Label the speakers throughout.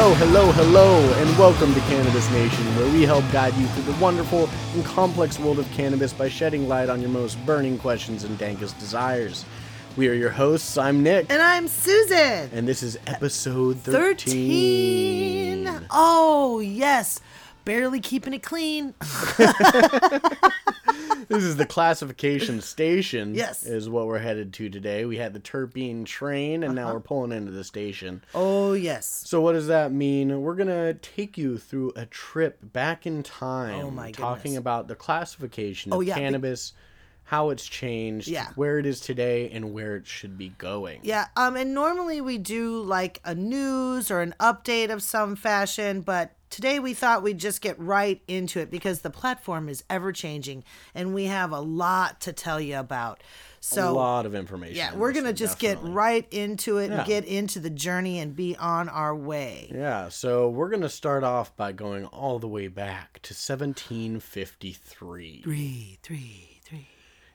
Speaker 1: Hello, hello, hello, and welcome to Cannabis Nation, where we help guide you through the wonderful and complex world of cannabis by shedding light on your most burning questions and dankest desires. We are your hosts. I'm Nick,
Speaker 2: And I'm Susan.
Speaker 1: and this is episode 13.
Speaker 2: 13. Oh, yes. Barely keeping it clean.
Speaker 1: This is the classification station.
Speaker 2: Yes.
Speaker 1: Is what we're headed to today. We had the terpene train, and
Speaker 2: Uh-huh.
Speaker 1: now we're pulling into the station.
Speaker 2: Oh, yes.
Speaker 1: So what does that mean? We're gonna take you through a trip back in time,
Speaker 2: Oh my
Speaker 1: talking
Speaker 2: goodness.
Speaker 1: about the classification
Speaker 2: Oh,
Speaker 1: of
Speaker 2: yeah, be-
Speaker 1: cannabis, how it's changed,
Speaker 2: Yeah.
Speaker 1: where it is today, and where it should be going.
Speaker 2: Yeah, um, and normally we do like a news or an update of some fashion, but today we thought we'd just get right into it because the platform is ever changing and we have a lot to tell you about. So, a
Speaker 1: lot of information.
Speaker 2: yeah, we're gonna just
Speaker 1: definitely.
Speaker 2: get right into it
Speaker 1: Yeah.
Speaker 2: and get into the journey and be on our way.
Speaker 1: Yeah, so we're gonna start off by going all the way back to 1753.
Speaker 2: Three, three, three.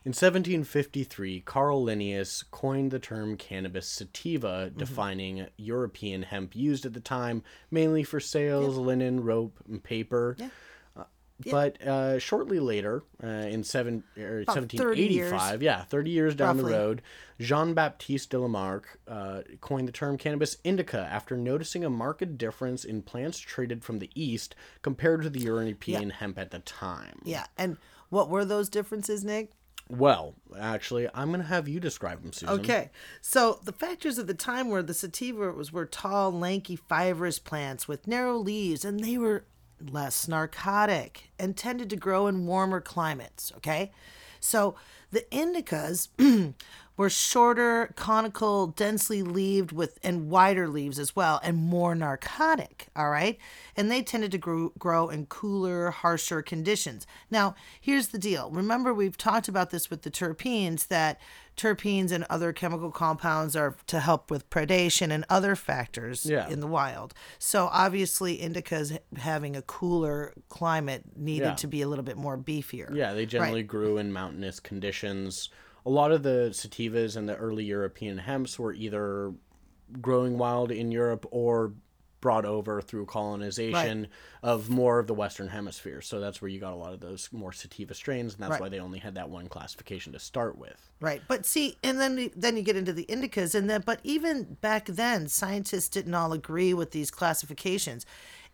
Speaker 1: In 1753, Carl Linnaeus coined the term cannabis sativa,
Speaker 2: Mm-hmm.
Speaker 1: defining European hemp used at the time mainly for sails, linen, rope, and paper.
Speaker 2: Yeah.
Speaker 1: Uh, But uh, shortly later, uh, in seven, er,
Speaker 2: About 30
Speaker 1: 1785, yeah, 30 years down
Speaker 2: Roughly.
Speaker 1: the road, Jean Baptiste de Lamarck uh, coined the term cannabis indica after noticing a marked difference in plants traded from the East compared to the European hemp at the time.
Speaker 2: Yeah, and what were those differences, Nick?
Speaker 1: Well, actually, I'm going to have you describe them, Susan.
Speaker 2: Okay, so the factors of the time were the sativa was were tall, lanky, fibrous plants with narrow leaves, and they were less narcotic and tended to grow in warmer climates. Okay, so the indicas were shorter, conical, densely leaved with and wider leaves as well, and more narcotic. All right, and they tended to grow, grow in cooler, harsher conditions. Now, here's the deal. Remember, we've talked about this with the terpenes that terpenes and other chemical compounds are to help with predation and other factors
Speaker 1: Yeah.
Speaker 2: in the wild. So obviously, indicas having a cooler climate needed
Speaker 1: Yeah.
Speaker 2: to be a little bit more beefier.
Speaker 1: Yeah, they generally grew in mountainous conditions. A lot of the sativas and the early European hemps were either growing wild in Europe or brought over through colonization of more of the Western Hemisphere. So that's where you got a lot of those more sativa strains, and that's
Speaker 2: Right.
Speaker 1: why they only had that one classification to start with.
Speaker 2: Right. But see, and then then you get into the indicas and then but even back then scientists didn't all agree with these classifications.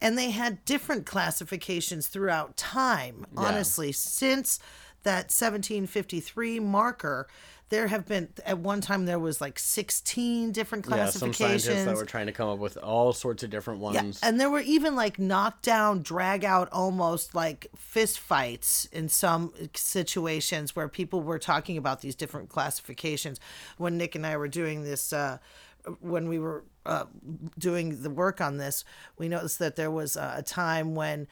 Speaker 2: And they had different classifications throughout time. Honestly, since that 1753 marker, there have been at one time there was like 16 different classifications
Speaker 1: Yeah, some scientists that were trying to come up with all sorts of different ones Yeah,
Speaker 2: and there were even like knockdown, drag out, almost like fist fights in some situations where people were talking about these different classifications. When Nick and I were doing this, uh, when we were uh, doing the work on this, we noticed that there was a, a time when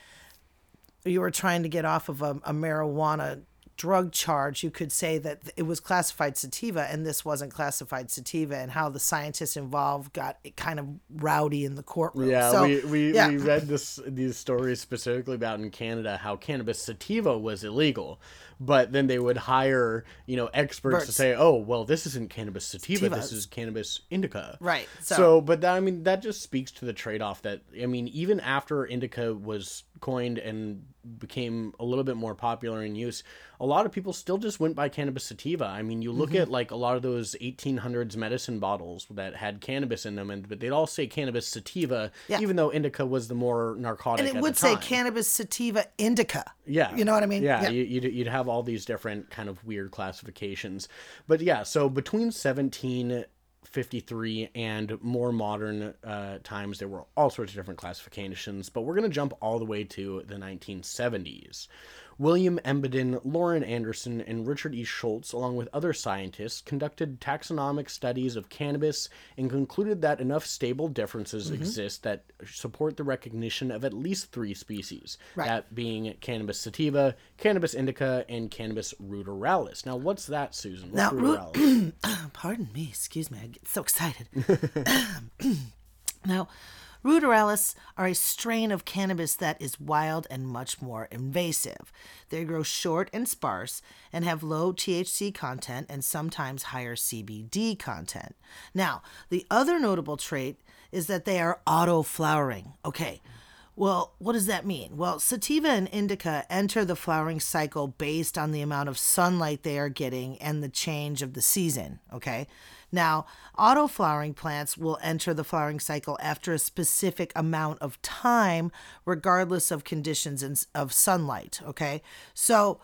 Speaker 2: you were trying to get off of a, a marijuana drug charge, you could say that it was classified sativa and this wasn't classified sativa, and how the scientists involved got kind of rowdy in the courtroom.
Speaker 1: Yeah,
Speaker 2: So,
Speaker 1: we, we,
Speaker 2: yeah.
Speaker 1: we read this these stories specifically about in Canada how cannabis sativa was illegal, but then they would hire you know experts to say, oh well, this isn't cannabis sativa, this is cannabis indica.
Speaker 2: Right,
Speaker 1: So,
Speaker 2: so-
Speaker 1: but that, I mean that just speaks to the trade off that I mean even after indica was coined and became a little bit more popular in use, a lot of people still just went by cannabis sativa. I mean, you look
Speaker 2: Mm-hmm.
Speaker 1: at like a lot of those 1800s medicine bottles that had cannabis in them, and but they'd all say cannabis sativa,
Speaker 2: Yeah.
Speaker 1: even though indica was the more narcotic.
Speaker 2: and it would say cannabis sativa indica.
Speaker 1: Yeah.
Speaker 2: You know what I mean?
Speaker 1: Yeah,
Speaker 2: Yeah.
Speaker 1: You, you'd, you'd have all these different kind of weird classifications. But yeah, so between 1753 and more modern uh, times, there were all sorts of different classifications. But we're going to jump all the way to the 1970s. William Emboden, Loran Anderson, and Richard E. Schultes, along with other scientists, conducted taxonomic studies of cannabis and concluded that enough stable differences
Speaker 2: Mm-hmm.
Speaker 1: exist that support the recognition of at least three species.
Speaker 2: Right.
Speaker 1: That being cannabis sativa, cannabis indica, and cannabis ruderalis. Now, what's that, Susan? What's
Speaker 2: Now,
Speaker 1: ruderalis?
Speaker 2: Pardon me, excuse me, I get so excited. Now, ruderalis are a strain of cannabis that is wild and much more invasive. They grow short and sparse and have low THC content and sometimes higher CBD content. Now, the other notable trait is that they are auto flowering. Okay. Well, what does that mean? Well, sativa and indica enter the flowering cycle based on the amount of sunlight they are getting and the change of the season. Okay. Now, auto flowering plants will enter the flowering cycle after a specific amount of time, regardless of conditions in- of sunlight. Okay. So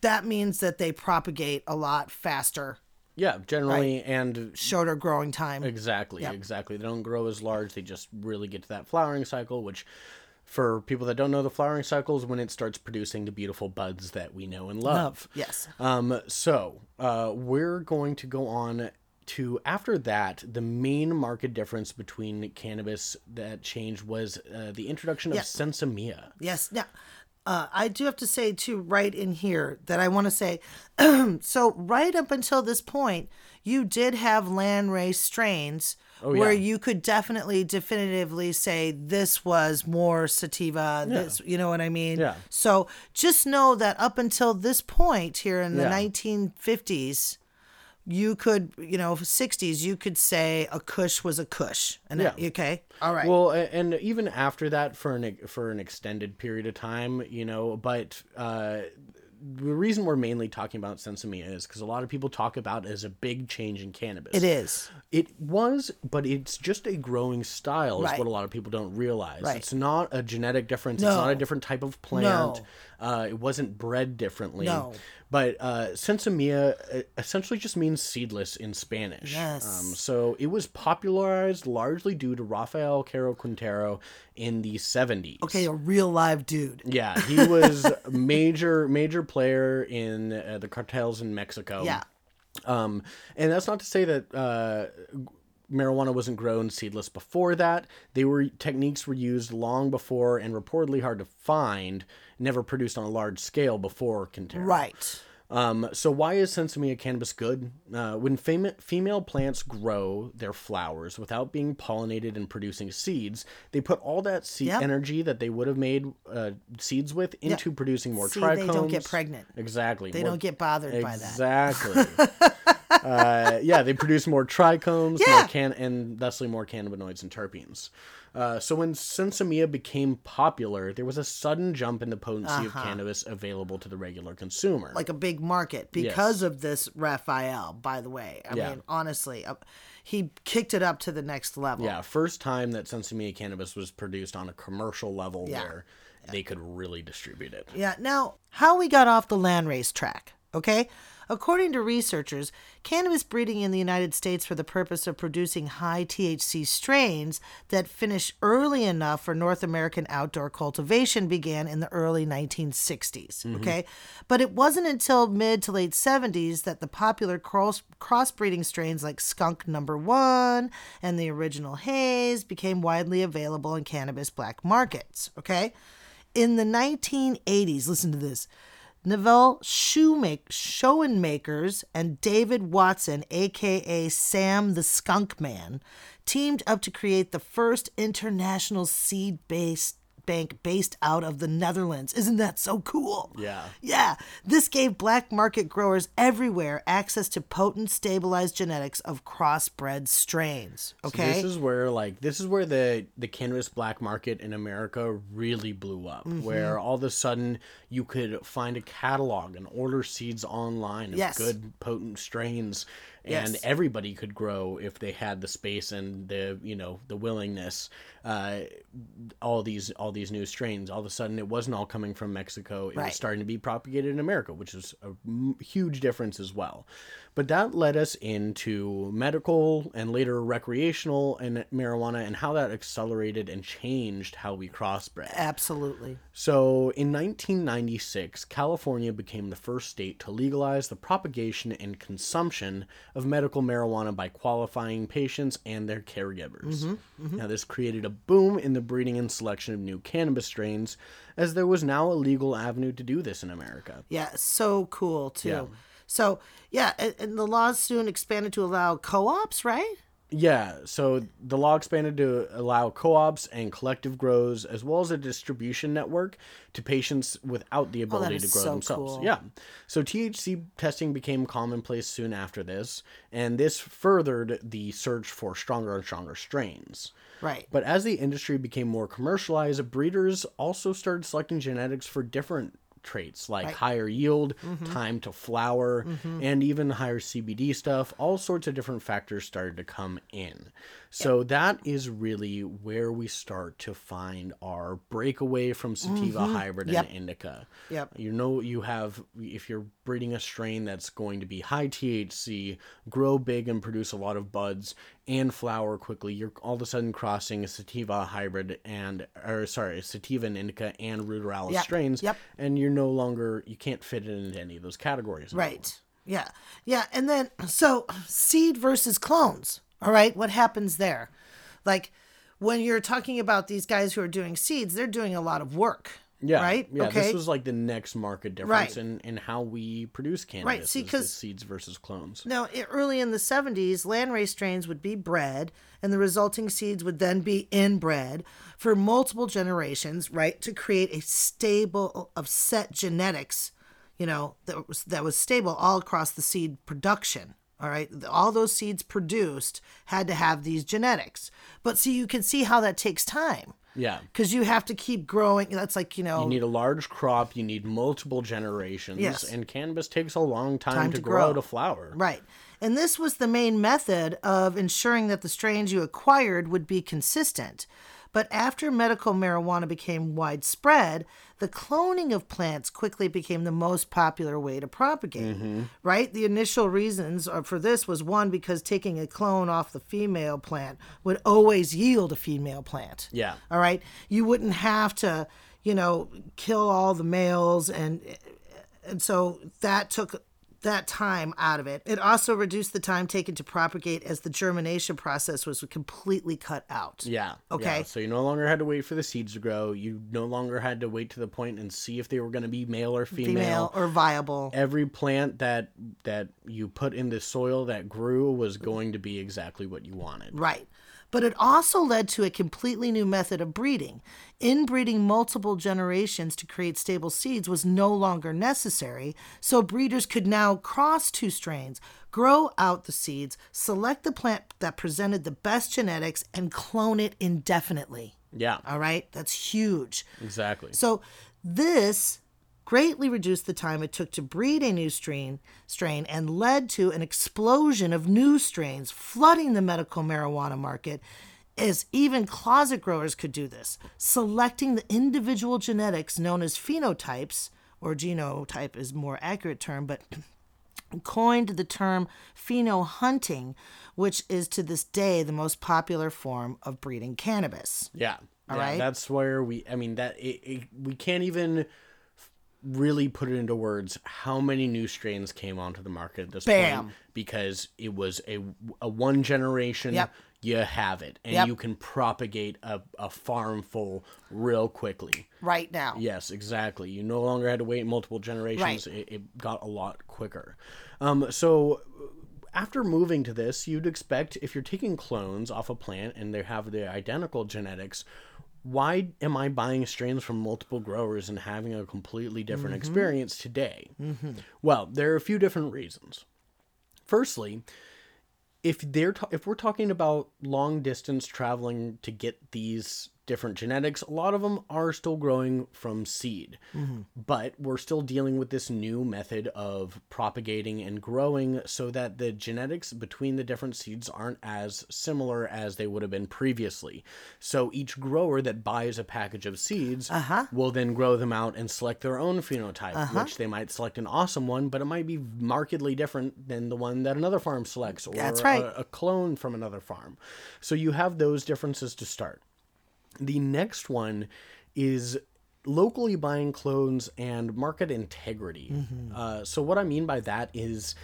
Speaker 2: that means that they propagate a lot faster,
Speaker 1: Yeah, generally, and
Speaker 2: shorter growing time.
Speaker 1: exactly, exactly. They don't grow as large. They just really get to that flowering cycle, which, for people that don't know, the flowering cycle is when it starts producing the beautiful buds that we know and love.
Speaker 2: Love. Yes.
Speaker 1: Um, so uh, we're going to go on to after that. The main market difference between cannabis that changed was uh, the introduction of
Speaker 2: Yeah.
Speaker 1: sinsemilla.
Speaker 2: Yes. Now, uh, I do have to say too, right in here, that I want to say, so right up until this point, you did have land race strains where
Speaker 1: yeah.
Speaker 2: you could definitely, definitively say this was more sativa. This, you know what I mean?
Speaker 1: Yeah.
Speaker 2: So just know that up until this point here in the
Speaker 1: Yeah.
Speaker 2: 1950s. You could, you know, 60s, you could say a Kush was a Kush. And
Speaker 1: Yeah.
Speaker 2: okay, all right.
Speaker 1: Well, and even after that, for an for an extended period of time, you know, but uh, the reason we're mainly talking about sinsemilla is because a lot of people talk about it as a big change in cannabis.
Speaker 2: it is.
Speaker 1: It was, but it's just a growing style, is
Speaker 2: Right.
Speaker 1: what a lot of people don't realize.
Speaker 2: Right.
Speaker 1: It's not a genetic difference.
Speaker 2: No.
Speaker 1: It's not a different type of plant.
Speaker 2: No.
Speaker 1: Uh, it wasn't bred differently.
Speaker 2: No.
Speaker 1: But uh, sinsemilla uh, essentially just means seedless in Spanish.
Speaker 2: Yes.
Speaker 1: Um, so it was popularized largely due to Rafael Caro Quintero in the 70s.
Speaker 2: Okay, a real live dude.
Speaker 1: Yeah, he was a major, major player in uh, the cartels in Mexico.
Speaker 2: Yeah.
Speaker 1: Um, and that's not to say that uh, marijuana wasn't grown seedless before that. They were techniques were used long before and reportedly hard to find, never produced on a large scale before Quintero.
Speaker 2: Right.
Speaker 1: Um, so why is sinsemilla cannabis good? Uh, when fem- female plants grow their flowers without being pollinated and producing seeds, they put all that seed
Speaker 2: Yep.
Speaker 1: energy that they would have made uh, seeds with into producing more
Speaker 2: See,
Speaker 1: trichomes.
Speaker 2: they don't get pregnant.
Speaker 1: Exactly.
Speaker 2: They
Speaker 1: more-
Speaker 2: don't get bothered by that.
Speaker 1: Exactly. uh, yeah, they produce more trichomes,
Speaker 2: Yeah.
Speaker 1: more can- and thusly more cannabinoids and terpenes. Uh, so when sinsemilla became popular, there was a sudden jump in the potency of cannabis available to the regular consumer.
Speaker 2: Uh-huh. Like a big market because of this Rafael, by the way. I
Speaker 1: Yeah.
Speaker 2: mean, honestly, uh, he kicked it up to the next level.
Speaker 1: yeah, first time that sinsemilla cannabis was produced on a commercial level
Speaker 2: Yeah.
Speaker 1: where they could really distribute it.
Speaker 2: Yeah. Now, how we got off the landrace track, okay? According to researchers, cannabis breeding in the United States for the purpose of producing high THC strains that finish early enough for North American outdoor cultivation began in the early 1960s, mm-hmm. okay? But it wasn't until mid to late 70s that the popular cross crossbreeding strains like skunk number 1 and the original haze became widely available in cannabis black markets, okay? In the 1980s, listen to this. Neville Shoemake, Schoenmakers and David Watson, aka Sam the Skunk Man, teamed up to create the first international seed based bank based out of the Netherlands. Isn't that so cool?
Speaker 1: Yeah.
Speaker 2: Yeah, this gave black market growers everywhere access to potent stabilized genetics of crossbred strains. Okay?
Speaker 1: This is where like this is where the the cannabis black market in America really blew up.
Speaker 2: Mm-hmm.
Speaker 1: Where all of a sudden you could find a catalog and order seeds online of
Speaker 2: Yes.
Speaker 1: good potent strains and
Speaker 2: Yes.
Speaker 1: everybody could grow if they had the space and the you know the willingness uh, all these all these new strains all of a sudden it wasn't all coming from mexico it
Speaker 2: Right.
Speaker 1: was starting to be propagated in america which is a huge difference as well but that led us into medical and later recreational and marijuana and how that accelerated and changed how we crossbred
Speaker 2: Absolutely.
Speaker 1: so, in 1996, California became the first state to legalize the propagation and consumption of medical marijuana by qualifying patients and their caregivers. Now, this created a boom in the breeding and selection of new cannabis strains, as there was now a legal avenue to do this in America.
Speaker 2: Yeah, so cool too.
Speaker 1: Yeah.
Speaker 2: So yeah, and, and the laws soon expanded to allow co-ops, right?
Speaker 1: Yeah, so the law expanded to allow co-ops and collective grows, as well as a distribution network to patients without the oh, ability
Speaker 2: is
Speaker 1: to grow
Speaker 2: so
Speaker 1: themselves.
Speaker 2: cool.
Speaker 1: Yeah, so THC testing became commonplace soon after this, and this furthered the search for stronger and stronger strains.
Speaker 2: Right.
Speaker 1: But as the industry became more commercialized, breeders also started selecting genetics for different traits like higher yield, mm-hmm. time to flower, mm-hmm. and even higher CBD stuff. All sorts of different factors started to come in. So that is really where we start to find our breakaway from sativa mm-hmm. hybrid
Speaker 2: Yep.
Speaker 1: and indica.
Speaker 2: Yep.
Speaker 1: You know, you have, if you're breeding a strain that's going to be high THC, grow big and produce a lot of buds and flower quickly, you're all of a sudden crossing a sativa hybrid and, or sorry, a sativa and indica and ruderalis
Speaker 2: Yep.
Speaker 1: strains.
Speaker 2: Yep.
Speaker 1: And you're no longer, you can't fit it into any of those categories. anymore.
Speaker 2: Right. Yeah. Yeah. And then, so seed versus clones. All right. What happens there? Like when you're talking about these guys who are doing seeds, they're doing a lot of work.
Speaker 1: Yeah.
Speaker 2: Right.
Speaker 1: Yeah.
Speaker 2: okay.
Speaker 1: This was like the next market difference in, in how we produce cannabis. Right.
Speaker 2: see,
Speaker 1: is the
Speaker 2: 'cause-
Speaker 1: seeds versus clones.
Speaker 2: Now, early in the 70s, landrace strains would be bred, and the resulting seeds would then be inbred for multiple generations, right, to create a stable of set genetics, you know, that was that was stable all across the seed production. All right, all those seeds produced had to have these genetics. But see, you can see how that takes time
Speaker 1: Yeah.
Speaker 2: because you have to keep growing. That's like you know,
Speaker 1: You need a large crop, you need multiple generations,
Speaker 2: Yes.
Speaker 1: and cannabis takes a long time,
Speaker 2: Time
Speaker 1: to,
Speaker 2: to
Speaker 1: grow,
Speaker 2: grow.
Speaker 1: to flower.
Speaker 2: Right. And this was the main method of ensuring that the strains you acquired would be consistent. But after medical marijuana became widespread, the cloning of plants quickly became the most popular way to propagate. Right? The initial reasons uh, for this was one, because taking a clone off the female plant would always yield a female plant.
Speaker 1: Yeah.
Speaker 2: All right. You wouldn't have to, you know, kill all the males and and so that took that time out of it. It also reduced the time taken to propagate as the germination process was completely cut out.
Speaker 1: Yeah.
Speaker 2: Okay.
Speaker 1: yeah. So you no longer had to wait for the seeds to grow. You no longer had to wait to the point and see if they were going to be male or female.
Speaker 2: Female or viable.
Speaker 1: Every plant that that you put in the soil that grew was going to be exactly what you wanted.
Speaker 2: Right. But it also led to a completely new method of breeding. Inbreeding multiple generations to create stable seeds was no longer necessary, so breeders could now cross two strains, grow out the seeds, select the plant that presented the best genetics, and clone it indefinitely.
Speaker 1: Yeah.
Speaker 2: All right? That's huge.
Speaker 1: Exactly.
Speaker 2: So this greatly reduced the time it took to breed a new strain, strain and led to an explosion of new strains flooding the medical marijuana market as even closet growers could do this, selecting the individual genetics known as phenotypes or genotype is a more accurate term, but coined the term pheno hunting, which is to this day the most popular form of breeding cannabis.
Speaker 1: Yeah. yeah,
Speaker 2: right.
Speaker 1: That's where we. I mean, that it, it, we can't even really put it into words how many new strains came onto the market at this
Speaker 2: Bam.
Speaker 1: point because it was a, a one generation.
Speaker 2: Yep.
Speaker 1: You have it, and
Speaker 2: Yep.
Speaker 1: you can propagate a, a farm full real quickly.
Speaker 2: Right now.
Speaker 1: Yes, exactly. You no longer had to wait multiple generations. It, it got a lot quicker. Um, so after moving to this, you'd expect if you're taking clones off a plant and they have the identical genetics, why am I buying strains from multiple growers and having a completely different mm-hmm. experience today? Mm-hmm. Well, there are a few different reasons. Firstly, if they're ta- if we're talking about long distance traveling to get these different genetics, a lot of them are still growing from seed. Mm-hmm. But we're still dealing with this new method of propagating and growing so that the genetics between the different seeds aren't as similar as they would have been previously. So each grower that buys a package of seeds uh-huh. will then grow them out and select their own phenotype, uh-huh. which they might select an awesome one, but it might be markedly different than the one that another farm selects or
Speaker 2: right.
Speaker 1: a, a clone from another farm. So you have those differences to start. The next one is locally buying clones and market integrity. Uh, so, what I mean by that is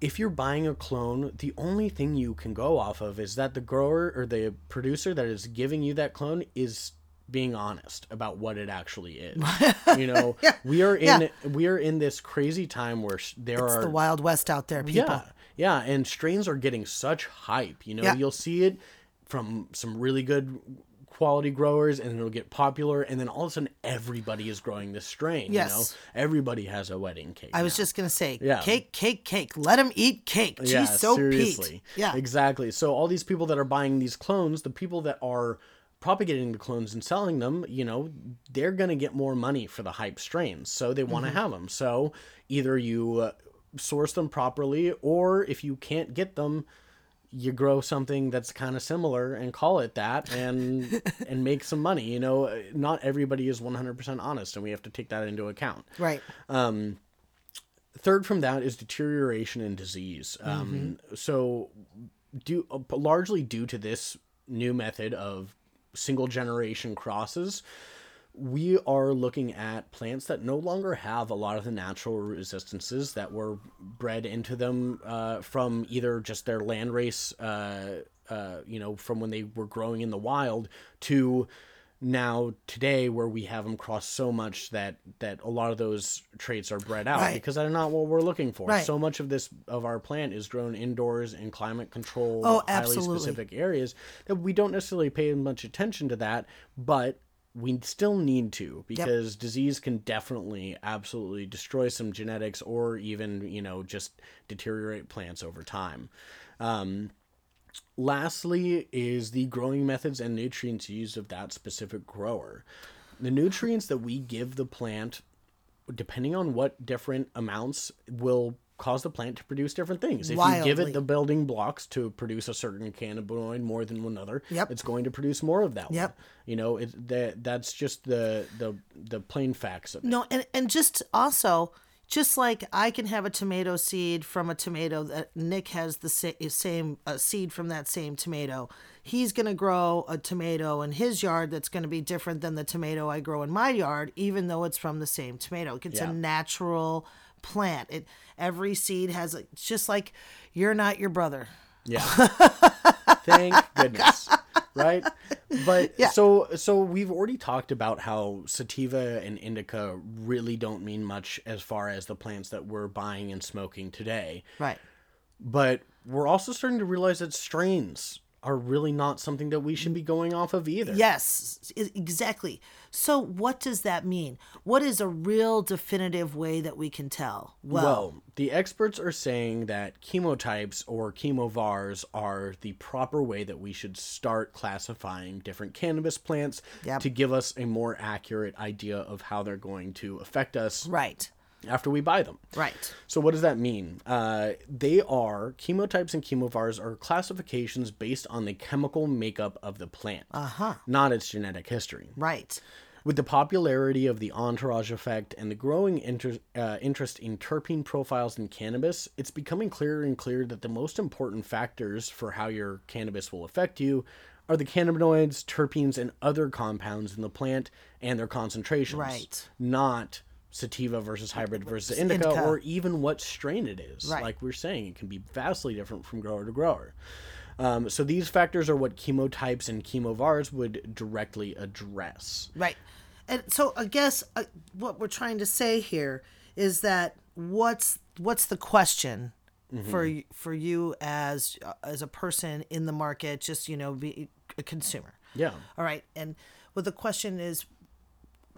Speaker 1: if you're buying a clone, the only thing you can go off of is that the grower or the producer that is giving you that clone is being honest about what it actually is. you know, we are in we are in this crazy time where sh- there
Speaker 2: It's
Speaker 1: are
Speaker 2: the Wild West out there, people.
Speaker 1: yeah, Yeah, and strains are getting such hype. You know,
Speaker 2: Yeah.
Speaker 1: you'll see it from some really good quality growers and it'll get popular and then all of a sudden everybody is growing this strain,
Speaker 2: Yes.
Speaker 1: you know. Everybody has a wedding cake.
Speaker 2: I was just gonna say,
Speaker 1: Yeah.
Speaker 2: cake, cake, cake. Let him eat cake. Geez, so Pete. Yeah,
Speaker 1: Exactly. So all these people that are buying these clones, the people that are propagating the clones and selling them, you know, they're going to get more money for the hype strains. So they
Speaker 2: Mm-hmm.
Speaker 1: want to have them. So either you uh, source them properly or if you can't get them, you grow something that's kind of similar and call it that and and make some money. You know, not everybody is 100% honest and we have to take that into account.
Speaker 2: right.
Speaker 1: um Third from that is deterioration and disease. Um, so, due largely due to this new method of single generation crosses, we are looking at plants that no longer have a lot of the natural resistances that were bred into them uh, from either just their land race, uh, uh, you know, from when they were growing in the wild to now today where we have them cross so much that that a lot of those traits are bred out
Speaker 2: Right.
Speaker 1: because they're not what we're looking for.
Speaker 2: Right.
Speaker 1: So much of this of our plant is grown indoors in climate controlled,
Speaker 2: Oh,
Speaker 1: highly
Speaker 2: absolutely.
Speaker 1: specific areas that we don't necessarily pay much attention to that, but we still need to because disease can definitely absolutely destroy some genetics or even you know just deteriorate plants over time. Um, lastly is the growing methods and nutrients used of that specific grower. The nutrients that we give the plant depending on what different amounts will cause the plant to produce different things. If you give it the building blocks to produce a certain cannabinoid more than another,
Speaker 2: Yep.
Speaker 1: it's going to produce more of that
Speaker 2: Yep.
Speaker 1: one. You know, it that that's just the the the plain facts of it.
Speaker 2: No, and and just also, just like I can have a tomato seed from a tomato that Nick has the same uh, seed from that same tomato. He's going to grow a tomato in his yard that's going to be different than the tomato I grow in my yard, even though it's from the same tomato. It's
Speaker 1: Yeah.
Speaker 2: a natural plant. It every seed has a, it's just like you're not your brother.
Speaker 1: Yeah. Thank goodness. Right? But yeah. so so we've already talked about how sativa and indica really don't mean much as far as the plants that we're buying and smoking today.
Speaker 2: Right.
Speaker 1: But we're also starting to realize that strains are really not something that we should be going off of either.
Speaker 2: Yes, exactly. So, what does that mean? What is a real definitive way that we can tell? Well,
Speaker 1: Well, the experts are saying that chemotypes or chemovars are the proper way that we should start classifying different cannabis plants
Speaker 2: Yep.
Speaker 1: to give us a more accurate idea of how they're going to affect us
Speaker 2: right,
Speaker 1: after we buy them.
Speaker 2: right,
Speaker 1: So what does that mean? Uh, they are chemotypes and chemovars are classifications based on the chemical makeup of the plant, uh-huh. not its genetic history.
Speaker 2: right.
Speaker 1: With the popularity of the entourage effect and the growing inter- uh, interest in terpene profiles in cannabis, it's becoming clearer and clearer that the most important factors for how your cannabis will affect you are the cannabinoids, terpenes, and other compounds in the plant and their concentrations.
Speaker 2: Right.
Speaker 1: Not sativa versus hybrid versus indica,
Speaker 2: Indica.
Speaker 1: or even what strain it is.
Speaker 2: Right.
Speaker 1: Like we're saying, it can be vastly different from grower to grower. Um, so these factors are what chemotypes and chemovars would directly address.
Speaker 2: Right. And so I guess uh, what we're trying to say here is that what's what's the question for y- for you as uh, as a person in the market, just you know, be a consumer.
Speaker 1: Yeah.
Speaker 2: All right. And what the question is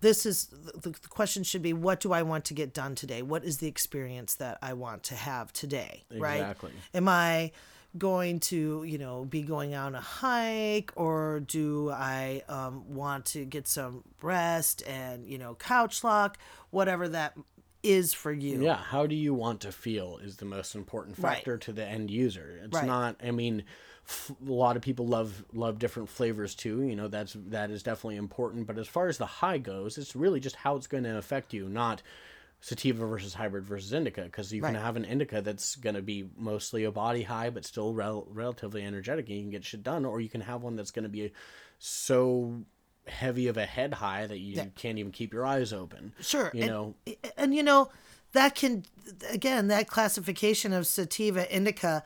Speaker 2: this is the, the question should be what do I want to get done today? What is the experience that I want to have today? Right?
Speaker 1: Exactly.
Speaker 2: Am I going to, you know, be going on a hike or do I um, want to get some rest and, you know, couch lock, whatever that is for you?
Speaker 1: Yeah, how do you want to feel is the most important
Speaker 2: Right.
Speaker 1: factor to the end user. It's
Speaker 2: Right.
Speaker 1: not. I mean, f- a lot of people love love different flavors too. You know, that's that is definitely important. But as far as the high goes, it's really just how it's going to affect you, not sativa versus hybrid versus indica. Because you can have an indica that's going to be mostly a body high, but still rel- relatively energetic, and you can get shit done. Or you can have one that's going to be so heavy of a head high that you can't even keep your eyes open.
Speaker 2: Sure.
Speaker 1: You
Speaker 2: and,
Speaker 1: know.
Speaker 2: and you know, that can again, that classification of sativa indica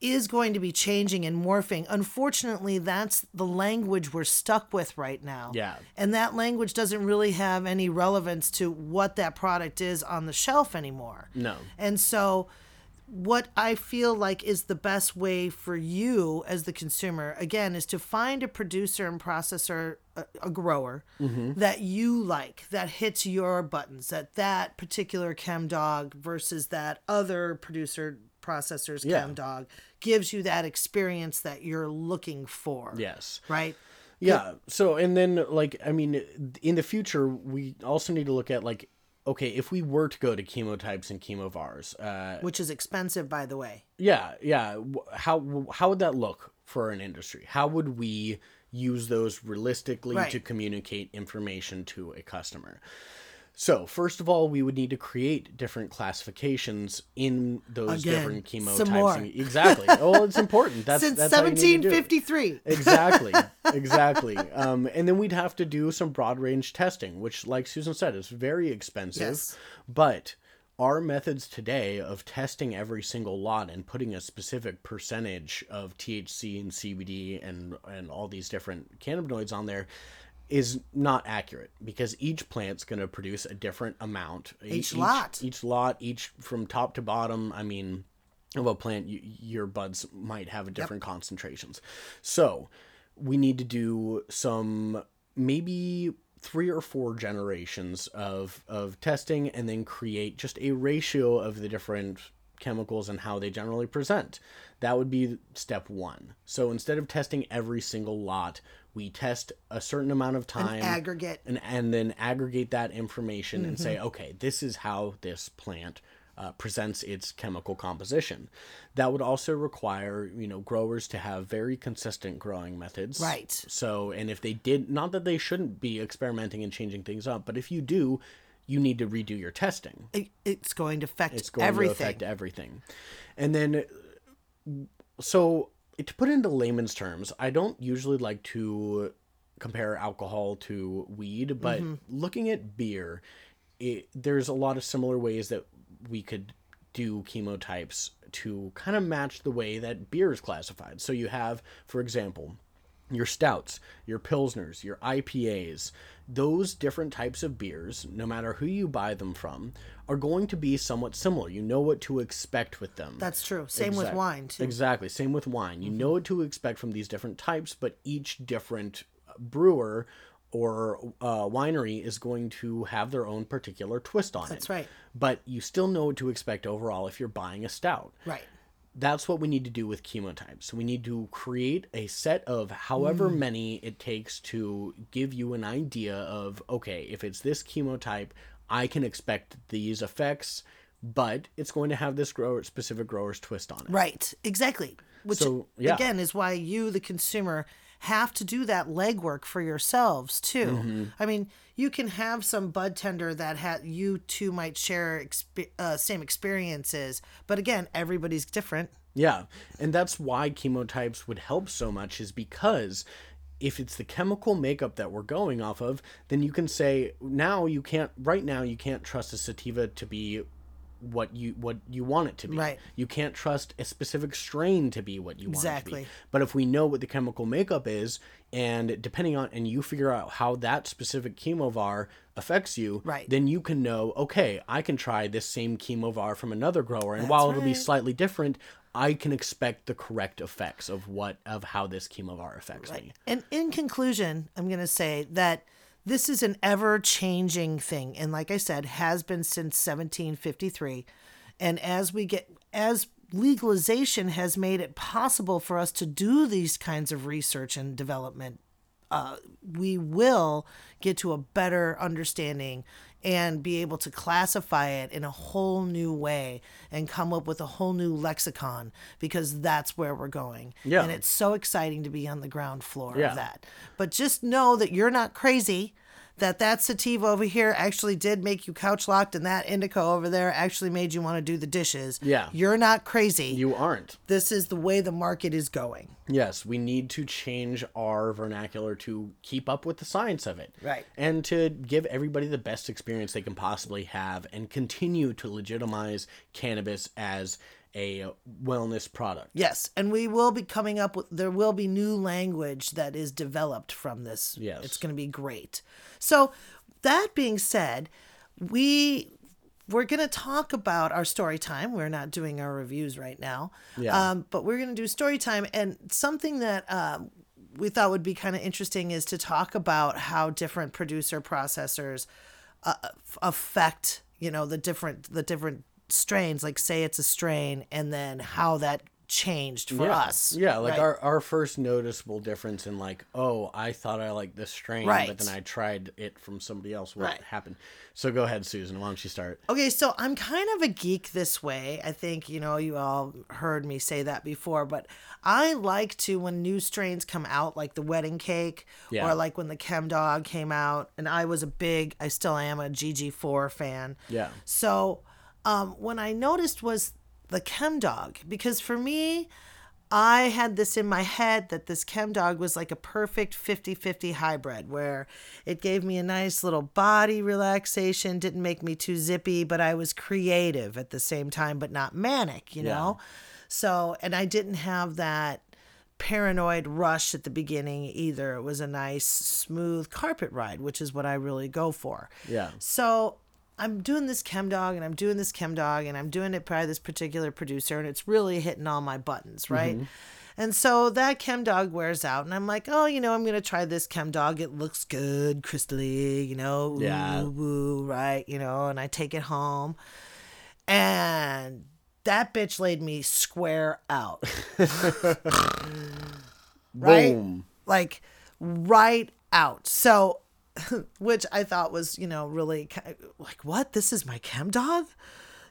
Speaker 2: is going to be changing and morphing. Unfortunately, that's the language we're stuck with right now.
Speaker 1: Yeah.
Speaker 2: And that language doesn't really have any relevance to what that product is on the shelf anymore.
Speaker 1: No.
Speaker 2: And so what I feel like is the best way for you as the consumer, again, is to find a producer and processor, a, a grower mm-hmm. that you like, that hits your buttons, that that particular chem dog versus that other producer processor's
Speaker 1: Yeah.
Speaker 2: chem dog gives you that experience that you're looking for.
Speaker 1: Yes.
Speaker 2: Right?
Speaker 1: Yeah. So, and then, like, I mean, in the future, we also need to look at, like, okay, if we were to go to chemotypes and chemovars, uh,
Speaker 2: Which is expensive, by the way.
Speaker 1: yeah, yeah, how how would that look for an industry? How would we use those realistically
Speaker 2: Right.
Speaker 1: to communicate information to a customer? So, first of all, we would need to create different classifications in those
Speaker 2: Again,
Speaker 1: different chemotypes. Exactly. Oh, it's important. That's
Speaker 2: Since
Speaker 1: that's how you need to do it.
Speaker 2: 1753.
Speaker 1: exactly exactly um, and then we'd have to do some broad range testing which like susan said is very expensive
Speaker 2: Yes.
Speaker 1: but our methods today of testing every single lot and putting a specific percentage of thc and cbd and and all these different cannabinoids on there is not accurate because each plant's going to produce a different amount.
Speaker 2: Each lot.
Speaker 1: each lot each from top to bottom i mean of a plant you, your buds might have a different concentrations. So we need to do some maybe three or four generations of of testing and then create just a ratio of the different chemicals and how they generally present. That would be step one. So instead of testing every single lot we test a certain amount of time
Speaker 2: aggregate.
Speaker 1: and and then aggregate that information and say okay this is how this plant uh, presents its chemical composition that would also require you know growers to have very consistent growing methods
Speaker 2: Right.
Speaker 1: so and if they did not that they shouldn't be experimenting and changing things up but if you do you need to redo your testing
Speaker 2: It- it's going to affect
Speaker 1: it's going
Speaker 2: everything.
Speaker 1: to affect everything. And then, so to put into layman's terms, I don't usually like to compare alcohol to weed, but
Speaker 2: Mm-hmm.
Speaker 1: looking at beer, it, there's a lot of similar ways that we could do chemotypes to kind of match the way that beer is classified. So you have, for example, your stouts, your pilsners, your IPAs, those different types of beers, no matter who you buy them from, are going to be somewhat similar. You know what to expect with them.
Speaker 2: That's true. Same with wine, too.
Speaker 1: Exactly. Same with wine. You know what to expect from these different types, but each different brewer or uh, winery is going to have their own particular twist on it.
Speaker 2: That's right.
Speaker 1: But you still know what to expect overall if you're buying a stout
Speaker 2: Right.
Speaker 1: That's what we need to do with chemotypes. We need to create a set of however mm. many it takes to give you an idea of okay, if it's this chemotype, I can expect these effects, but it's going to have this grower specific grower's twist on it.
Speaker 2: Right. Exactly. Which
Speaker 1: So, yeah.
Speaker 2: again is why you, the consumer, have to do that legwork for yourselves too.
Speaker 1: Mm-hmm.
Speaker 2: I mean, you can have some bud tender that ha- you two might share expe- uh, same experiences, but again, everybody's different.
Speaker 1: Yeah, and that's why chemotypes would help so much is because if it's the chemical makeup that we're going off of, then you can say now you can't right now you can't trust a sativa to be what you what you want it to be.
Speaker 2: Right.
Speaker 1: You can't trust a specific strain to be what you want it to
Speaker 2: Exactly.
Speaker 1: be. But if we know what the chemical makeup is and depending on and you figure out how that specific chemovar affects you,
Speaker 2: Right.
Speaker 1: then you can know, okay, I can try this same chemovar from another grower and while it'll be slightly different, I can expect the correct effects of what of how this chemovar affects me.
Speaker 2: And in conclusion, I'm going to say that this is an ever changing thing. And like I said, has been since 1753. And as we get, as legalization has made it possible for us to do these kinds of research and development, uh, we will get to a better understanding and be able to classify it in a whole new way and come up with a whole new lexicon because that's where we're going.
Speaker 1: Yeah.
Speaker 2: And it's so exciting to be on the ground floor
Speaker 1: Yeah.
Speaker 2: of that. But just know that you're not crazy. That that sativa over here actually did make you couch locked, and that indica over there actually made you want to do the dishes.
Speaker 1: Yeah.
Speaker 2: you're not crazy.
Speaker 1: You aren't.
Speaker 2: this is the way the market is going.
Speaker 1: Yes, we need to change our vernacular to keep up with the science of it.
Speaker 2: Right.
Speaker 1: And to give everybody the best experience they can possibly have and continue to legitimize cannabis as a wellness product.
Speaker 2: Yes, and we will be coming up with there will be new language that is developed from this.
Speaker 1: Yes.
Speaker 2: It's going to be great. So, that being said, we we're going to talk about our story time. We're not doing our reviews right now.
Speaker 1: Yeah.
Speaker 2: Um, but we're going to do story time. And something that um, we thought would be kind of interesting is to talk about how different producer processors uh, affect, you know, the different the different strains. Like, say it's a strain, and then how that changed for
Speaker 1: yeah.
Speaker 2: us.
Speaker 1: Yeah, like
Speaker 2: right?
Speaker 1: our, our first noticeable difference in like, oh, I thought I liked this strain,
Speaker 2: Right.
Speaker 1: but then I tried it from somebody else. What
Speaker 2: Right.
Speaker 1: happened? So go ahead, Susan. Why don't you start?
Speaker 2: Okay, so I'm kind of a geek this way. I think, you know, you all heard me say that before, but I like to, when new strains come out, like the wedding cake,
Speaker 1: Yeah.
Speaker 2: or like when the Chem Dog came out, and I was a big, I still am a GG4 fan.
Speaker 1: Yeah.
Speaker 2: So um, when I noticed was the Chem Dog, because for me, I had this in my head that this Chem Dog was like a perfect 50 50 hybrid where it gave me a nice little body relaxation, didn't make me too zippy, but I was creative at the same time, but not manic, you
Speaker 1: Yeah.
Speaker 2: know? So, and I didn't have that paranoid rush at the beginning either. It was a nice, smooth carpet ride, which is what I really go for.
Speaker 1: Yeah.
Speaker 2: So I'm doing this chem dog and I'm doing this chem dog and I'm doing it by this particular producer and it's really hitting all my buttons, mm-hmm. right? And so that chem dog wears out and I'm like, oh, you know, I'm gonna try this chem dog. It looks good, crystally, you know, ooh,
Speaker 1: Yeah.
Speaker 2: woo, right, you know, and I take it home. And that bitch laid me square out. right?
Speaker 1: Boom.
Speaker 2: like right out. So, which I thought was, you know, really like, what? This is my chem dog?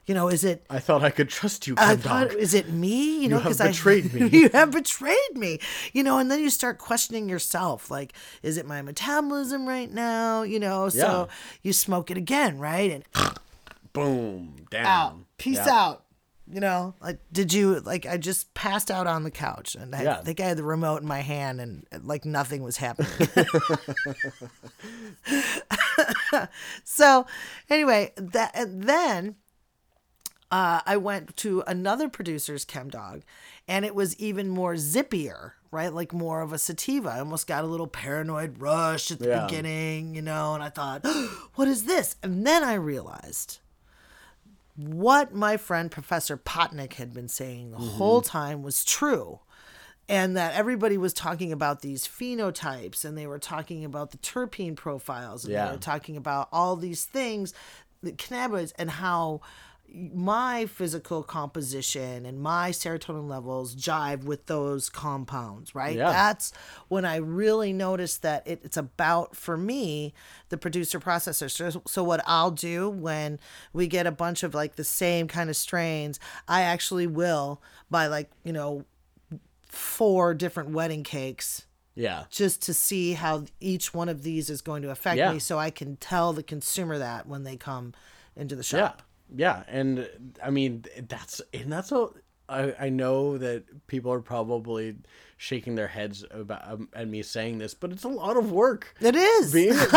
Speaker 2: You know, is it?
Speaker 1: I thought I could trust you,
Speaker 2: I thought,
Speaker 1: Dog.
Speaker 2: is it me? You know, because I
Speaker 1: betrayed me.
Speaker 2: you have betrayed me. You know, and then you start questioning yourself. Like, is it my metabolism right now? You know, so
Speaker 1: Yeah.
Speaker 2: you smoke it again, right? And
Speaker 1: Boom. Down.
Speaker 2: out, peace
Speaker 1: Yeah.
Speaker 2: out. You know, like, did you like? I just passed out on the couch, and I
Speaker 1: Yeah.
Speaker 2: think I had the remote in my hand, and like nothing was happening. so, anyway, that and then uh, I went to another producer's chem dog, and it was even more zippier, right? Like more of a sativa. I almost got a little paranoid rush at the
Speaker 1: Yeah.
Speaker 2: beginning, you know, and I thought, what is this? And then I realized what my friend Professor Potnick had been saying the mm-hmm. whole time was true. And that everybody was talking about these phenotypes and they were talking about the terpene profiles and
Speaker 1: Yeah.
Speaker 2: they were talking about all these things, the cannabinoids, and how my physical composition and my serotonin levels jive with those compounds, right?
Speaker 1: Yeah.
Speaker 2: That's when I really noticed that it, it's about, for me, the producer processor. So, so, what I'll do when we get a bunch of like the same kind of strains, I actually will buy like, you know, four different wedding cakes
Speaker 1: Yeah.
Speaker 2: just to see how each one of these is going to affect
Speaker 1: Yeah.
Speaker 2: me so I can tell the consumer that when they come into the shop.
Speaker 1: Yeah. Yeah, and I mean, that's, and that's a, I, I know that people are probably shaking their heads about um, at me saying this, but it's a lot of work.
Speaker 2: It is.
Speaker 1: Being
Speaker 2: it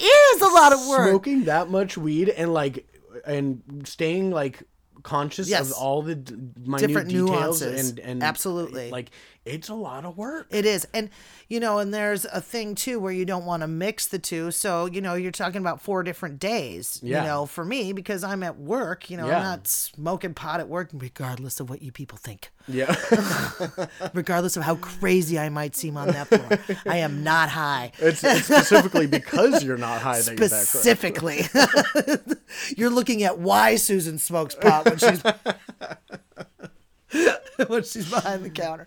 Speaker 2: is a lot of work.
Speaker 1: smoking that much weed and like and staying like conscious
Speaker 2: Yes.
Speaker 1: of all the d- minute
Speaker 2: Different
Speaker 1: details
Speaker 2: nuances.
Speaker 1: and and
Speaker 2: Absolutely.
Speaker 1: Eh, like it's a lot of work.
Speaker 2: It is. And, you know, and there's a thing too where you don't want to mix the two. So, you know, you're talking about four different days,
Speaker 1: Yeah.
Speaker 2: you know, for me, because I'm at work, you know,
Speaker 1: Yeah.
Speaker 2: I'm not smoking pot at work, regardless of what you people think,
Speaker 1: Yeah.
Speaker 2: regardless of how crazy I might seem on that floor. I am not high.
Speaker 1: it's, it's specifically because you're not high that you're that crazy.
Speaker 2: Specifically, you're looking at why Susan smokes pot when she's when she's behind the counter.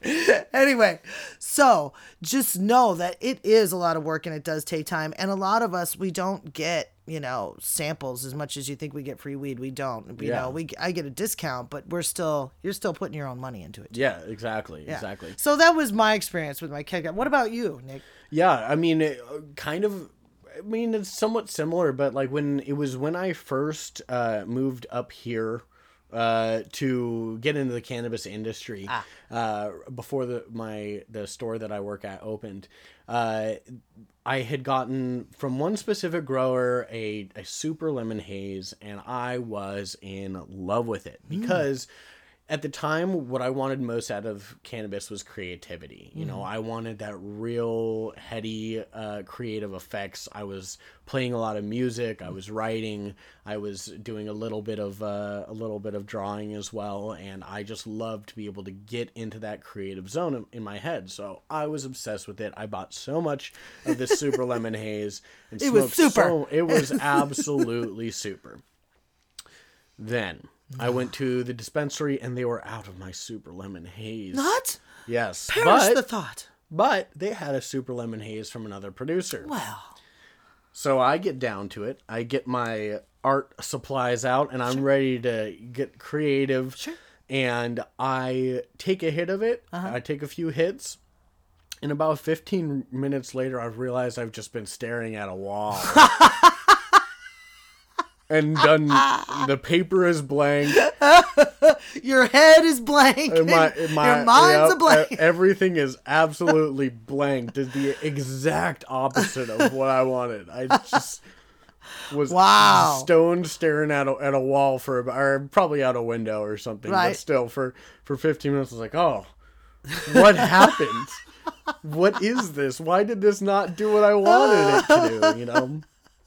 Speaker 2: Anyway, so just know that it is a lot of work and it does take time. And a lot of us, we don't get you know samples as much as you think we get free weed. We don't. You
Speaker 1: Yeah.
Speaker 2: know, we I get a discount, but we're still you're still putting your own money into it.
Speaker 1: Yeah, exactly.
Speaker 2: Yeah.
Speaker 1: Exactly.
Speaker 2: So that was my experience with my keg. What about you, Nick?
Speaker 1: Yeah, I mean, it, kind of. I mean, it's somewhat similar, but like when it was when I first uh, moved up here uh, to get into the cannabis industry,
Speaker 2: Ah.
Speaker 1: uh, before the my the store that I work at opened, uh, I had gotten from one specific grower a, a super lemon haze, and I was in love with it
Speaker 2: Mm.
Speaker 1: At the time, what I wanted most out of cannabis was creativity. You
Speaker 2: Mm-hmm.
Speaker 1: know, I wanted that real heady, uh, creative effects. I was playing a lot of music. I was writing. I was doing a little bit of uh, a little bit of drawing as well, and I just loved to be able to get into that creative zone in, in my head. So I was obsessed with it. I bought so much of this super lemon haze. And
Speaker 2: It was super.
Speaker 1: So, it was absolutely super. Then I went to the dispensary and they were out of my super lemon haze.
Speaker 2: What?
Speaker 1: Yes.
Speaker 2: Perish
Speaker 1: but,
Speaker 2: the thought.
Speaker 1: but they had a super lemon haze from another producer.
Speaker 2: Well,
Speaker 1: So I get down to it. I get my art supplies out and I'm ready to get creative.
Speaker 2: Sure.
Speaker 1: And I take a hit of it. Uh-huh. I take a few hits. And about 15 minutes later, I realize I've just been staring at a wall. and done. The paper is blank.
Speaker 2: your head is blank.
Speaker 1: And my, my,
Speaker 2: your mind's
Speaker 1: yep,
Speaker 2: a blank.
Speaker 1: Everything is absolutely blank. Did the exact opposite of what I wanted. I just was
Speaker 2: Wow.
Speaker 1: stoned staring at a, at a wall for or probably out a window or something.
Speaker 2: Right.
Speaker 1: But still, for for 15 minutes, I was like, oh, what happened? what is this? Why did this not do what I wanted it to do? You know.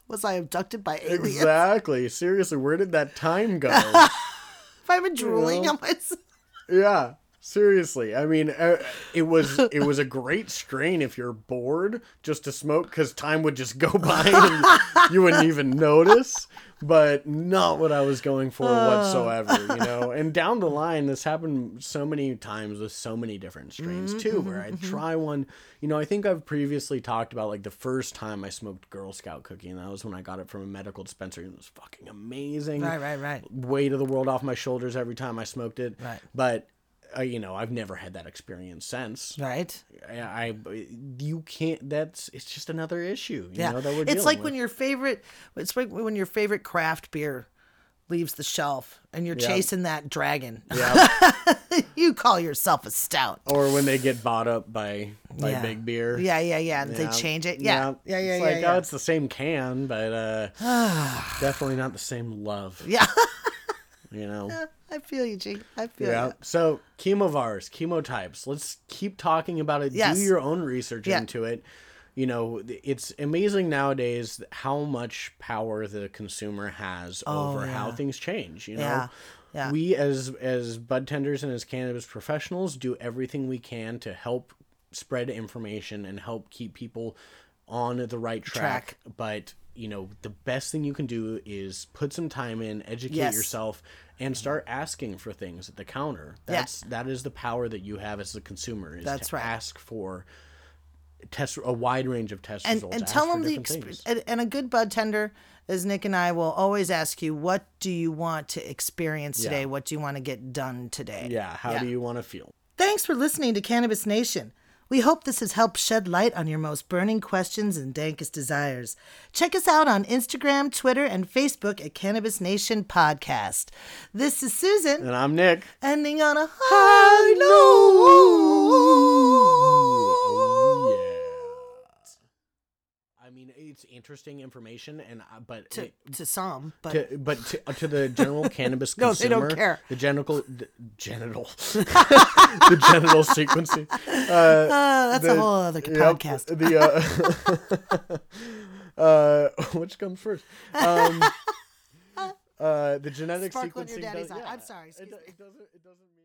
Speaker 2: Was I abducted by aliens?
Speaker 1: Exactly. Seriously, where did that time go?
Speaker 2: Have I been drooling
Speaker 1: know?
Speaker 2: on myself?
Speaker 1: Yeah, seriously. I mean, uh, it was it was a great strain if you're bored just to smoke because time would just go by and you wouldn't even notice. But not what I was going for whatsoever, you know. And down the line, this happened so many times with so many different strains too, where I'd try one. You know, I think I've previously talked about like the first time I smoked Girl Scout cookie, and that was when I got it from a medical dispensary. and It was fucking amazing
Speaker 2: Right, right, right.
Speaker 1: weight of the world off my shoulders every time I smoked it.
Speaker 2: Right.
Speaker 1: But uh, you know, I've never had that experience since.
Speaker 2: Right.
Speaker 1: I, I you can't. That's it's just another issue. You
Speaker 2: Yeah.
Speaker 1: know, that we're
Speaker 2: it's like
Speaker 1: with.
Speaker 2: when your favorite it's like when your favorite craft beer leaves the shelf and you're
Speaker 1: Yeah.
Speaker 2: chasing that dragon.
Speaker 1: yeah,
Speaker 2: you call yourself a stout.
Speaker 1: or when they get bought up by by
Speaker 2: Yeah.
Speaker 1: big beer.
Speaker 2: Yeah, yeah, yeah. And
Speaker 1: Yeah.
Speaker 2: they change it. Yeah. Yeah, yeah,
Speaker 1: It's
Speaker 2: yeah.
Speaker 1: like
Speaker 2: yeah.
Speaker 1: oh, it's the same can, but uh, definitely not the same love.
Speaker 2: yeah.
Speaker 1: You know.
Speaker 2: I feel you, G. I feel
Speaker 1: Yeah.
Speaker 2: you.
Speaker 1: So chemovars, chemotypes. Let's keep talking about it.
Speaker 2: Yes.
Speaker 1: Do your own research
Speaker 2: Yeah.
Speaker 1: into it. You know, it's amazing nowadays how much power the consumer has oh, over how
Speaker 2: Oh,
Speaker 1: things change. You know,
Speaker 2: Yeah. Yeah.
Speaker 1: we as as bud tenders and as cannabis professionals do everything we can to help spread information and help keep people on the right track. But you know, the best thing you can do is put some time in, educate
Speaker 2: Yes.
Speaker 1: yourself, and start asking for things at the counter.
Speaker 2: Yeah.
Speaker 1: That's the power that you have as a consumer. Is
Speaker 2: That's
Speaker 1: to
Speaker 2: right.
Speaker 1: ask for test a wide range of test
Speaker 2: and
Speaker 1: results.
Speaker 2: and tell them the
Speaker 1: different
Speaker 2: exp- and, a good bud tender as Nick and I will always ask you what do you want to experience today
Speaker 1: Yeah.
Speaker 2: what do you want to get done today
Speaker 1: Yeah, how do you want to feel?
Speaker 2: thanks for listening to Cannabis Nation we hope this has helped shed light on your most burning questions and dankest desires. Check us out on Instagram, Twitter, and Facebook at Cannabis Nation Podcast. This is Susan,
Speaker 1: And I'm Nick.
Speaker 2: ending on a high note.
Speaker 1: Mean, it's interesting information, and uh, but
Speaker 2: To,
Speaker 1: it-
Speaker 2: to some, but
Speaker 1: to, but to, uh, to the general cannabis
Speaker 2: No, they don't care.
Speaker 1: The genital, the genital, the genital sequencing. Uh,
Speaker 2: uh, that's a
Speaker 1: the-
Speaker 2: whole other
Speaker 1: yep,
Speaker 2: podcast.
Speaker 1: The uh, uh, which comes first? Um, uh, the genetic
Speaker 2: Sparkle
Speaker 1: sequencing. does-
Speaker 2: eye. I'm sorry,
Speaker 1: It,
Speaker 2: excuse
Speaker 1: do-
Speaker 2: me.
Speaker 1: it doesn't. It doesn't mean.